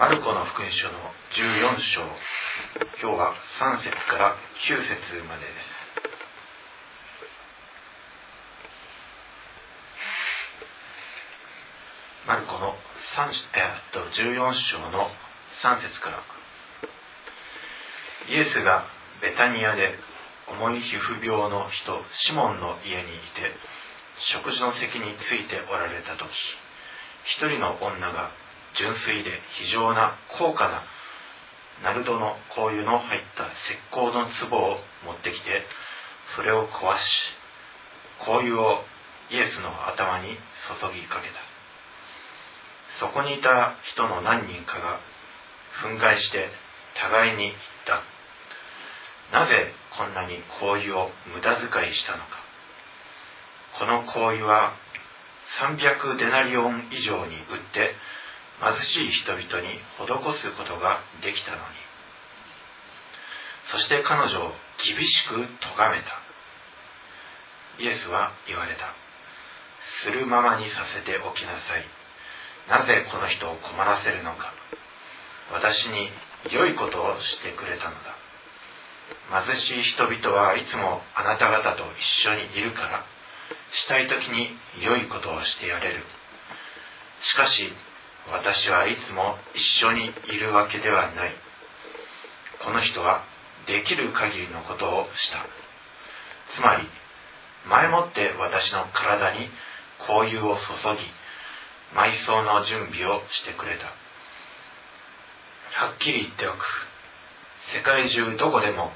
マルコの福音書の14章。今日は3節から9節までです。マルコの3えっと14章の3節から。イエスがベタニアで重い皮膚病の人シモンの家にいて食事の席についておられた時一人の女が純粋で非常な高価なナルドの香油の入った石膏の壺を持ってきてそれを壊し香油をイエスの頭に注ぎかけた。そこにいた人の何人かが憤慨して互いに言った。なぜこんなに香油を無駄遣いしたのか。この香油は300デナリオン以上に売って貧しい人々に施すことができたのに。そして彼女を厳しく咎めた。イエスは言われた。するままにさせておきなさい。なぜこの人を困らせるのか。私に良いことをしてくれたのだ。貧しい人々はいつもあなた方と一緒にいるから。したい時に良いことをしてやれる。しかし私はいつも一緒にいるわけではない。この人はできる限りのことをした。つまり前もって私の体に香油を注ぎ埋葬の準備をしてくれた。はっきり言っておく。世界中どこでも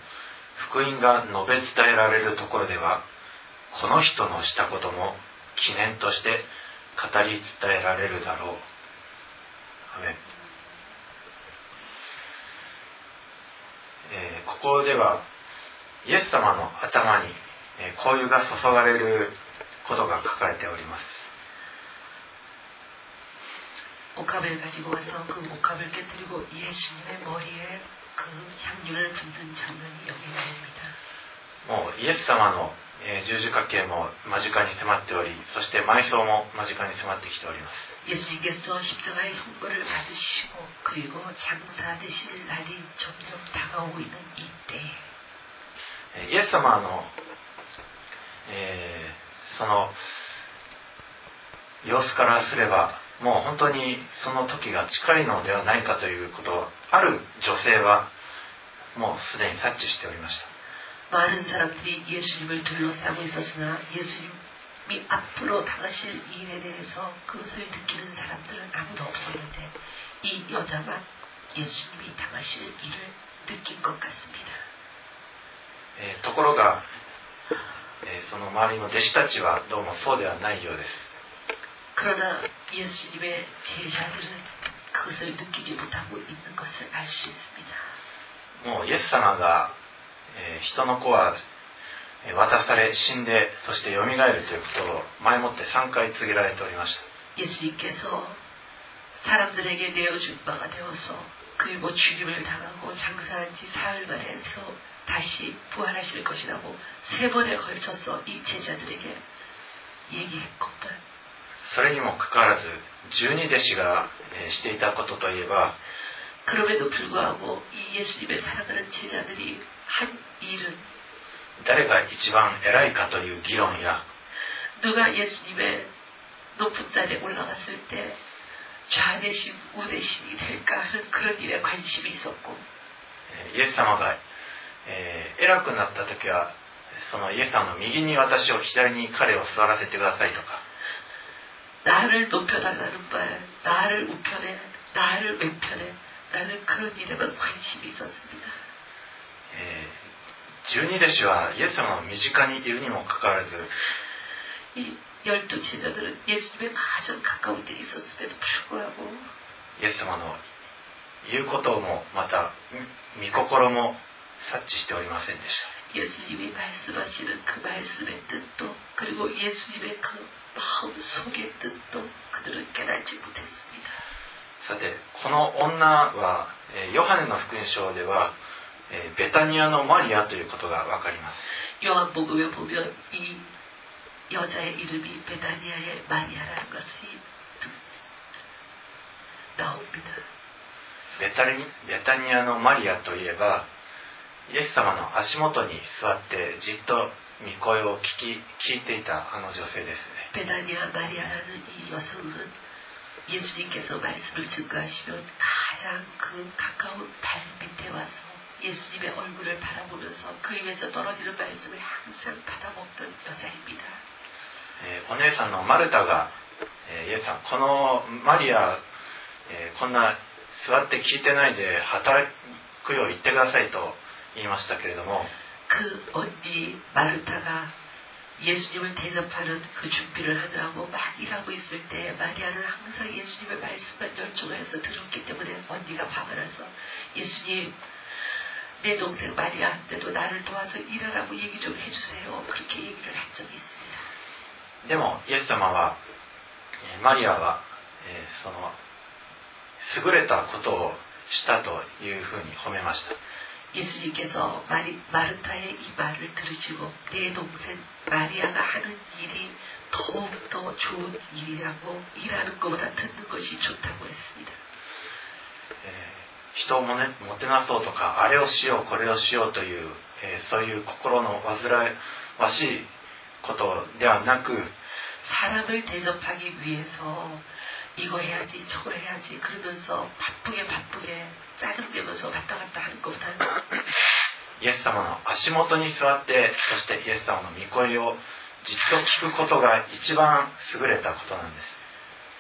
福音が述べ伝えられるところではこの人のしたことも記念として語り伝えられるだろう。え、ここではイエス様の頭に香油が注がれることが書かれております。もうイエス様の十字架形も間近に迫っておりそして埋葬も間近に迫ってきております예수님께서십자가의형벌을받으시고그리고장사되실날이점점다가오고있는이때イエス様の、えー、その様子からすればもう本当にその時が近いのではないかということをある女性はもうすでに察知しておりました 많은 사람들이 예수님을 둘러싸고 있었으나 예수님이 앞으로 당하실 일에 대해서 그것을 느끼는 사람들은 아무도 없었는데 이 여자만 예수님이 당하실 일을 느낀 것 같습니다. ところがその周りの弟子たちはどうもそうではないようです 그러나 예수님의 제자들은 그것을 느끼지 못하고 있는 것을 알 수 있습니다. もうイエス様がえ 人の子は渡され死んでそしてよみがえるということを前もって3回告げられておりました예수님께서사람들에게내어준바가되어서그리고죽임을당하고장사한지사흘만에서다시부활하실것이라고세번에걸쳐서이제자들에게얘기했건만それにもかかわらず十二弟子がしていたことといえば 그럼에도불구하고이예수님의사랑하는제자들이한일은誰が一番偉いかという議論や누가예수님의높은자리에올라갔을때좌대신우대신이될까하는그런일에관심이있었고イエス様が、えー、偉くなった時はそのイエス様の右に私を左に彼を座らせてくださいとか나를높여달라는말나를우편에나를왼편에 나는 그런 일에만 관심이 있었습니다. 12弟子はイエス様の身近にいるにもかかわらず이 열두 제자들은 예수님의 가장 가까운 데 있었음에도 불구하고 イエス様の言うこともまた御心も察知しておりませんでした。 예수님이 말씀하시는 그 말씀의 뜻도 그리고 예수님의 그 마음 속의 뜻도 그들은 깨닫지 못했습니다. さてこの女はヨハネの福音書ではベタニアのマリアということがわかります。ベタニベタニアのマリアといえばイエス様の足元に座ってじっと御声を聞き聞いていたあの女性ですね。 예수님께서 말씀을 가장 그 가까운 발 밑에 와서 예수님의 얼굴을 바라보면서 그 입에서 떨어지는 말씀을 항상 받아먹던 여자입니 다. お姉さんのマルタが、イエスさん、このマリア、こんな座って聞いてないで働くよう言ってくださいと言いましたけれども、그 언니 마르타가 예수님을 대접하는 그 준비를 하느라고 막 일하고 있을 때 마리아는 항상 예수님의 말씀만 열중해서 들었기 때문에 언니가 화가 나서 예수님 내 동생 마리아한테도 나를 도와서 일하라고 얘기 좀 해주세요. 그렇게 얘기를 한 적이 있습니다. でもイエス様はえーマリアは、えーその優れたことをしたというふうに褒めました 예수님께서 마리, 마르타의 이 말을 들으시고 내 동생 마리아가 하는 일이 더욱더 좋은 일이라고 일하는 것보다 듣는 것이 좋다고 했습니다. えー人をも,、ね、もてなそうとかあれをしようこれをしようという、えーそういう心の煩わしいことではなく 사람을 대접하기 위해서 이거 해야지 저거 해야지 그러면서 바쁘게 바쁘게 짜증내면서 왔다 갔다 하는 것보다는 イエス様の足元に座ってそしてイエス様の御声をじっと聞くことが一番優れたことなんです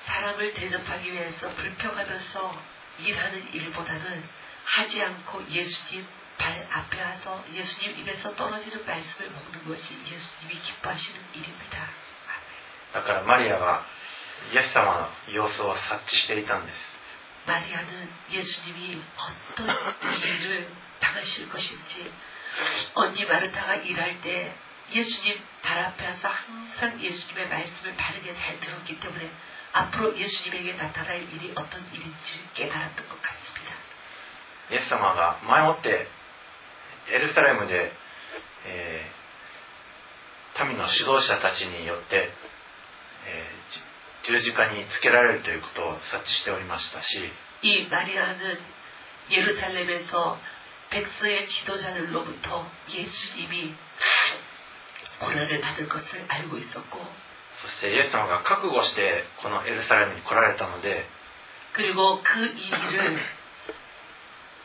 사람을 대접하기 위해서 불평하면서 일하는 일보다는 하지 않고 예수님 발 앞에 와서 예수님 입에서 떨어지는 말씀을 먹는 것이 예수님이 기뻐하시는 일입니다. だからマリアは イエス様の様子を察知していたんです 마리아는 예수님이 어떤 일을 당하실 것인지 언니 마르타가 일할 때 예수님 발 앞에 와서 항상 예수님의 말씀을 바르게 잘 들었기 때문에 앞으로 예수님에게 나타날 일이 어떤 일인지 깨달았던 것 같습니다. イエス様が前もってエルサレムで、えー民の指導者たちによって、えーじ 十字架につけられるということを察知しておりましたし 이 마리아는 예루살렘에서 백성의 지도자들로부터 예수님이 고난을 받을 것을 알고 있었고 そしてイエス様が覚悟してこのエルサレムに来られたので 그리고 그 일을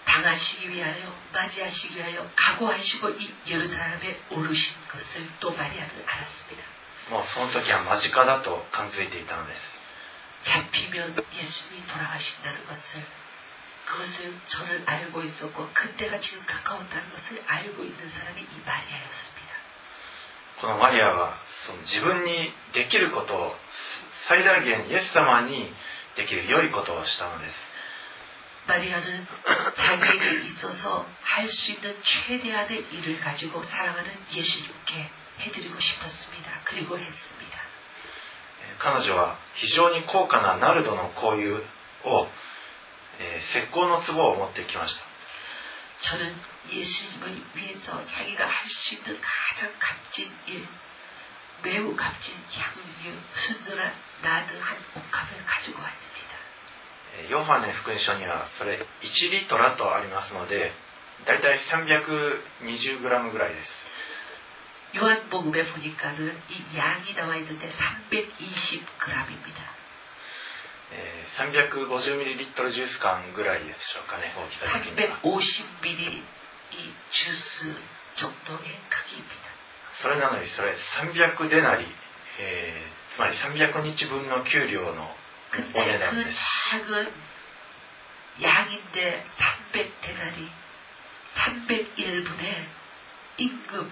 당하시기 위하여 맞이하시기 위하여 각오하시고 이 예루살렘에 오르신 것을 또 마리아는 알았습니다. もうその時は間近だと感づいていたのです 잡히면 예수님이 돌아가신다는 것을 그것을 저는 알고 있었고 그때가 지금 가까웠다는 것을 알고 있는 사람이 이 마리아였습니다. このマリアはその自分にできることを最大限イエス様にできる良いことをしたのです 마리아는 자기에게 있어서 할 수 있는 최대한의 일을 가지고 사랑하는 예수님께 彼女は非常に高価なナルドの香油を、え、石膏の壺を持ってきました。ヨハネ福音書にはそれ1リットラとありますので大体 320g ぐらいです。 요한복음에 보니까는 이 양이 나와 있는데 320g 입니 다. 350ml 주스缶ぐらいでしょうかね, 350ml 이 주스 정도의 크기입니 다. それなのにそれ300デナリ,つまり300日分の給料のお値段です.작은 양인데 300데나 리, 301분의 임금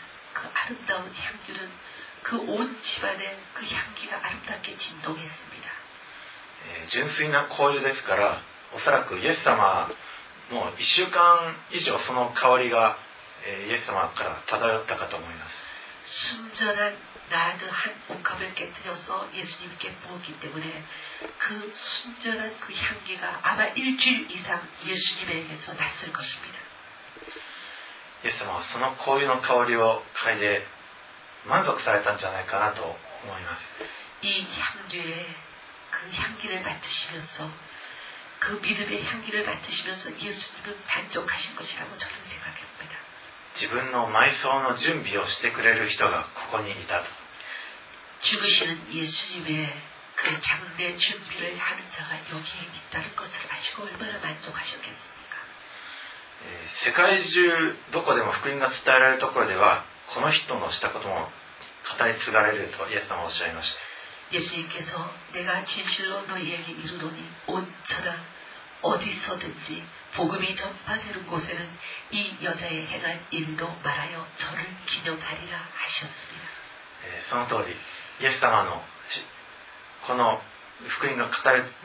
그 아름다운 향기는 그 온 집안에 그 향기가 아름답게 진동했습니다. えー純粋な香油ですから おそらくイエス様もう1週間以上その香りが、えーイエス様から漂ったかと思います 순전한 나드 한 옥합을 깨뜨려서 예수님께 부었기 때문에 그 순전한 그 향기가 아마 일주일 이상 예수님에게서 났을 것입니다. イエス様はその香油の香りを嗅いで満足されたんじゃないかなと思います 이 향주에 그 향기를 맡으시면서 그 믿음의 향기를 맡으시면서 예수님은 만족하신 것이라고 저는 생각합니다. 自分の埋葬の準備をしてくれる人がここにいたと 죽으시는 예수님의 그 장례 준비를 하는 자가 여기에 있다는 것을 아시고 얼마나 만족하셨겠습니까? えー世界中どこでも福音が伝えられるところではこの人のしたことも語り継がれるとイエス様はおっしゃいました 예수님께서 내가 진실로 너희에게 이르노니 온 천하 어디서든지 복음이 전파되는 곳에는 이 여자의 행한 일도 말하여 저를 기념하리라 하셨습니다. えーその通りイエス様のしこの福音が語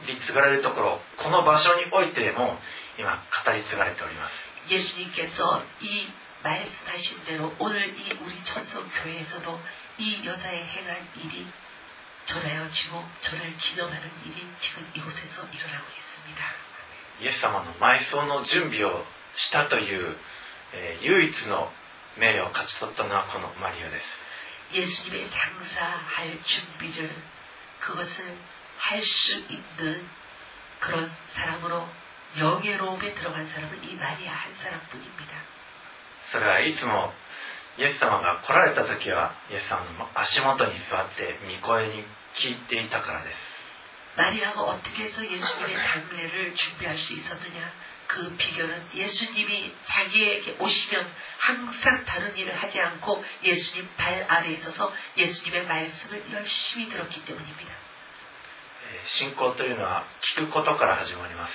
り継がれるところこの場所においても今語り継がれております 예수님께서 이 말씀하신 대로 오늘 이 우리 천성교회에서도 이 여자의 행한 일이 전하여지고 저를 기념하는 일이 지금 이곳에서 일어나고 있습니다. イエス様の埋葬の準備をしたという、えー唯一の名誉を勝ち取ったのはこのマリアです 예수님의 장사할 준비를 그것을 할 수 있는 그런 사람으로 영예로움에 들어간 사람은 이 마리아 한 사람뿐입니다. それはいつもイエス様が来られた時はイエス様の足元に座って御声に聞いていたからです 마리아가 어떻게 해서 예수님의 장례를 준비할 수 있었느냐? 그 비결은 예수님이 자기에게 오시면 항상 다른 일을 하지 않고 예수님 발 아래에 있어서 예수님의 말씀을 열심히 들었기 때문입니다. えー信仰というのは聞くことから始まります、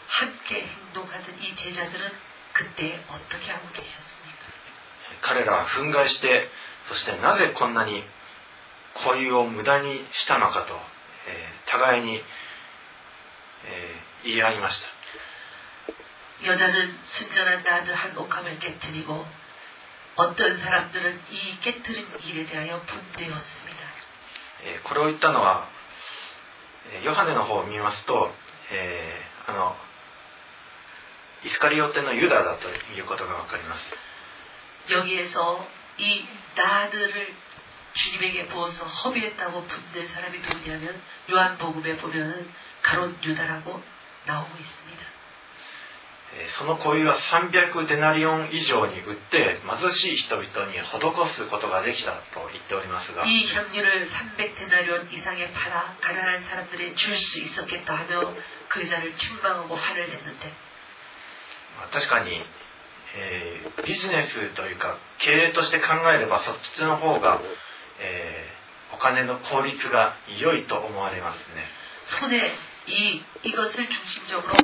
함께 행동하던 이 제자들은 그때 어떻게 하고 계셨습니까? 彼らは憤慨してそしてなぜこんなに固有を無駄にしたのかと、えー互いに、えー言い合いました 여자는 순전한 나드 한 옥함을 깨뜨리고 어떤 사람들은 이 깨뜨린 일에 대하여 분노했습니다. えーこれを言ったのはえーヨハネの方を見ますと、えーあの イスカリオテのユダだということが分かります 여기에서 이 나드를 주님에게 부어서 허비했다고 분된 사람이 누구냐면 요한복음에 보면은 가롯 유다라고 나오고 있습니다. えーその固有は300デナリオン以上に売って貧しい人々に施すことができたと言っておりますが 이 향유를 300데나리온 이상에 팔아 가난한 사람들이 줄 수 있었겠다 하며 그 여자를 책망하고 화를 냈는데 まあ 確かに、えービジネスというか経営として考えればそっちの方が、えーお金の効率が良いと思われますね 손에 이 이것을 중심적으로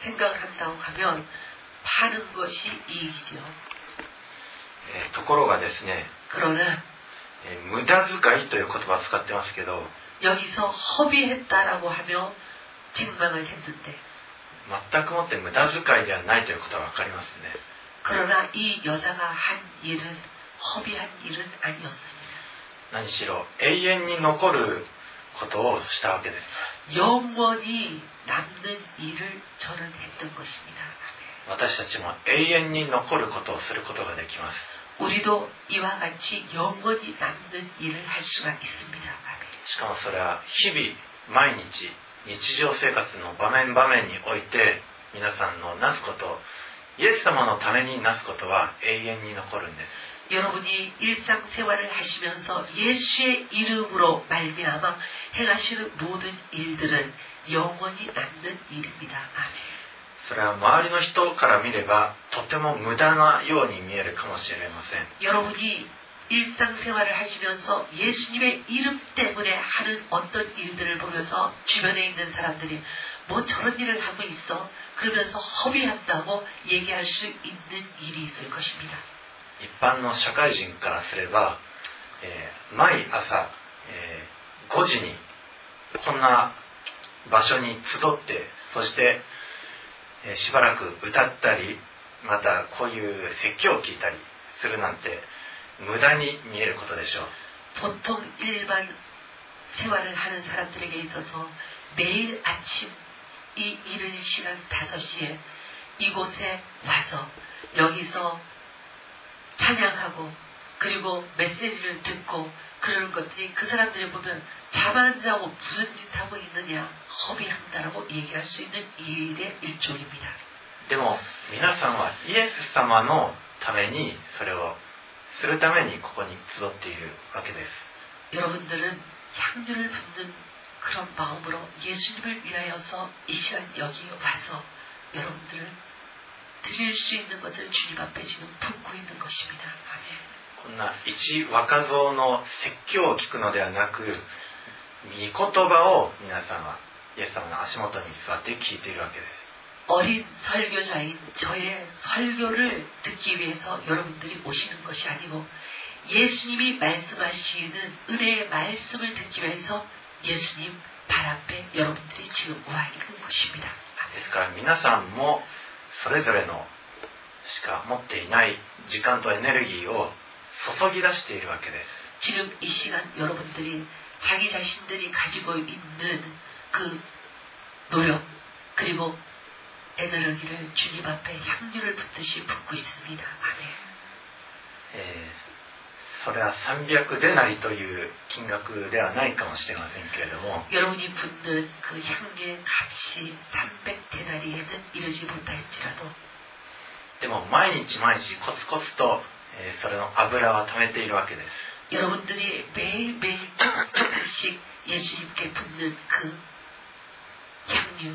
생각을 한다고 하면 파는 것이 이익이죠. えーところがですね、 그러나 えー無駄遣いという言葉を使ってますけど 여기서 허비했다라고 하며 책망을 했는데 全くもって無駄遣いではないということが分かりますね。何しろ永遠に残ることをしたわけです。私たちも永遠に残ることをすることができます。しかもそれは日々毎日日常生活の場面場面において皆さんのなすことイエス様のためになすことは永遠に残るんです 여러분이 일상생활을 하시면서 예수의 이름으로 말미암아 행하시는 모든 일들은 영원히 남는 일입니다. 아멘. それは周りの人から見ればとても無駄なように見えるかもしれません 여러분이 일상생활을 하시면서 예수님의 이름 때문에 하는 어떤 일들을 보면서 주변에 있는 사람들이 뭐 저런 일을 하고 있어 그러면서 허비한다고 얘기할 수 있는 일이 있을 것입니다. 一般の社会人からすれば、えー毎朝、えー5時にこんな場所に集ってそして、えーしばらく歌ったりまたこういう説教を聞いたりするなんて 無駄に見えることでしょう 보통 일반 생활을 하는 사람들에게 있어서 매일 아침 이 이른 시간 5시에 이곳에 와서 여기서 찬양하고 그리고 메시지를 듣고 그러는 것들이 그 사람들이 보면 잠 안 자고 무슨 짓 하고 있느냐 허비한다라고 얘기할 수 있는 일의 일종입니다. でも皆さんはイエス様のためにそれを するためにここに集っているわけです 여러분들은 향유를 붓는 그런 마음으로 예수님을 위하여서 이 시간 여기 와서 여러분들을 드릴 수 있는 것을 주님 앞에 지금 붓고 있는 것입니다. 아멘. こんな一若造の説教を聞くのではなく御言葉を皆さんはイエス様の足元に座って聞いているわけです 어린 설교자인 저의 설교를 듣기 위해서 여러분들이 오시는 것이 아니고 예수님이 말씀하시는 은혜의 말씀을 듣기 위해서 예수님 발 앞에 여러분들이 지금 와 있는 것입니다. ですから皆さんもそれぞれのしか持っていない時間とエネルギーを注ぎ出しているわけです。 지금 이 시간 여러분들이 자기 자신들이 가지고 있는 그 노력 그리고 에너지를 주님 앞에 향유를 붓듯이 붓고 있습니다. 아멘. えーそれは300デナリという金額ではないかもしれませんけれども 여러분이 붓는 그 향유의 값이 300데나리에는 이르지 못할지라도 でも毎日毎日コツコツと、えーそれの油は貯めているわけです 여러분들이 매일매일 조금 조금씩 예수님께 붓는 그 향유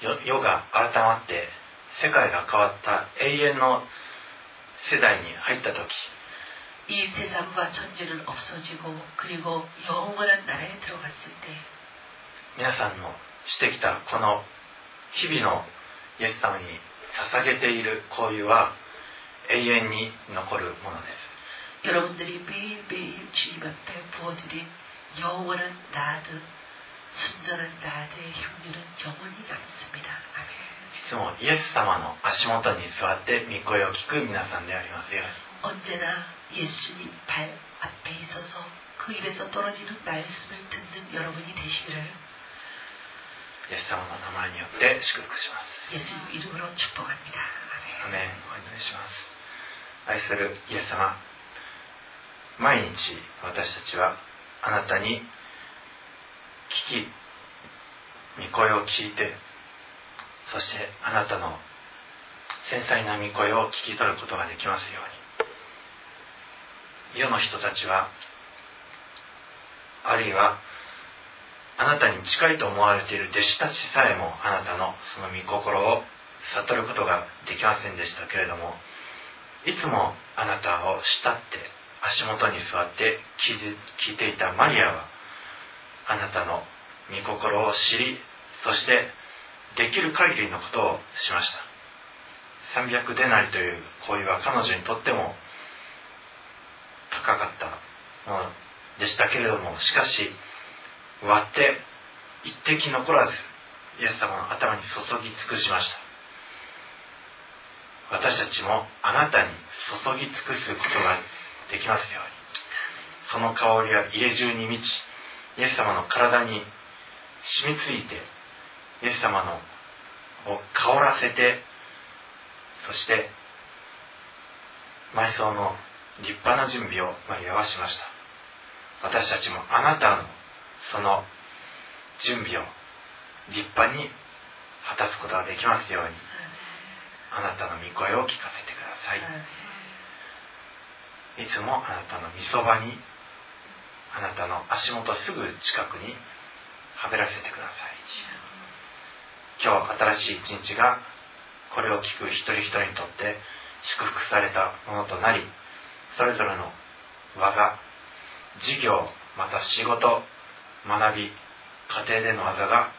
世が改まって世界が変わった永遠の世代に入った時 이 세상과 천지는 없어지고 그리고 영원한 나라에 들어갔을 때 皆さんのしてきたこの日々のイエス様に捧げている行為は永遠に残るものです 여러분들이 매일매일 주님 앞에 부어드린 영원한 나드 순전한 나드의 향유는 영원히 남습니다. 아멘. いつもイエス様の足元に座って御声を聞く皆さんでありますように 언제나 예수님 발 앞에 있어서 그 입에서 떨어지는 말씀을 듣는 여러분이 되시기를 イエス様の名前によって祝福します 예수님 이름으로 축복합니다. ア 아멘. メンお祈りします愛するイエス様毎日私たちはあなたに 聞き御声を聞いてそしてあなたの繊細な御声を聞き取ることができますように。世の人たちはあるいはあなたに近いと思われている弟子たちさえもあなたのその御心を悟ることができませんでしたけれどもいつもあなたを慕って足元に座って聞いていたマリアはあなたの御心を知りそしてできる限りのことをしました。300デナリという行為は彼女にとっても高かったものでしたけれどもしかし割って一滴残らずイエス様の頭に注ぎ尽くしました。私たちもあなたに注ぎ尽くすことができますように。その香りは家中に満ちイエス様の体に染みついてイエス様のを香らせてそして埋葬の立派な準備をマリアはしました。私たちもあなたのその準備を立派に果たすことができますようにあなたの御声を聞かせてください。いつもあなたの御そばにあなたの足元すぐ近くにはべらせてください。今日新しい一日がこれを聞く一人一人にとって祝福されたものとなりそれぞれの技事業また仕事学び家庭での技が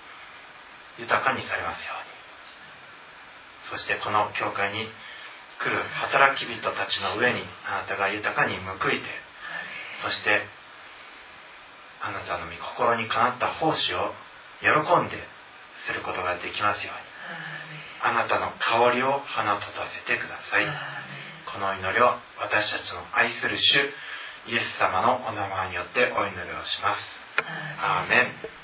豊かにされますように。そしてこの教会に来る働き人たちの上にあなたが豊かに報いてそしてあなたの御心にかなった奉仕を喜んですることができますように。あなたの香りを花立たせてください。この祈りを私たちの愛する主イエス様のお名前によってお祈りをします。アーメン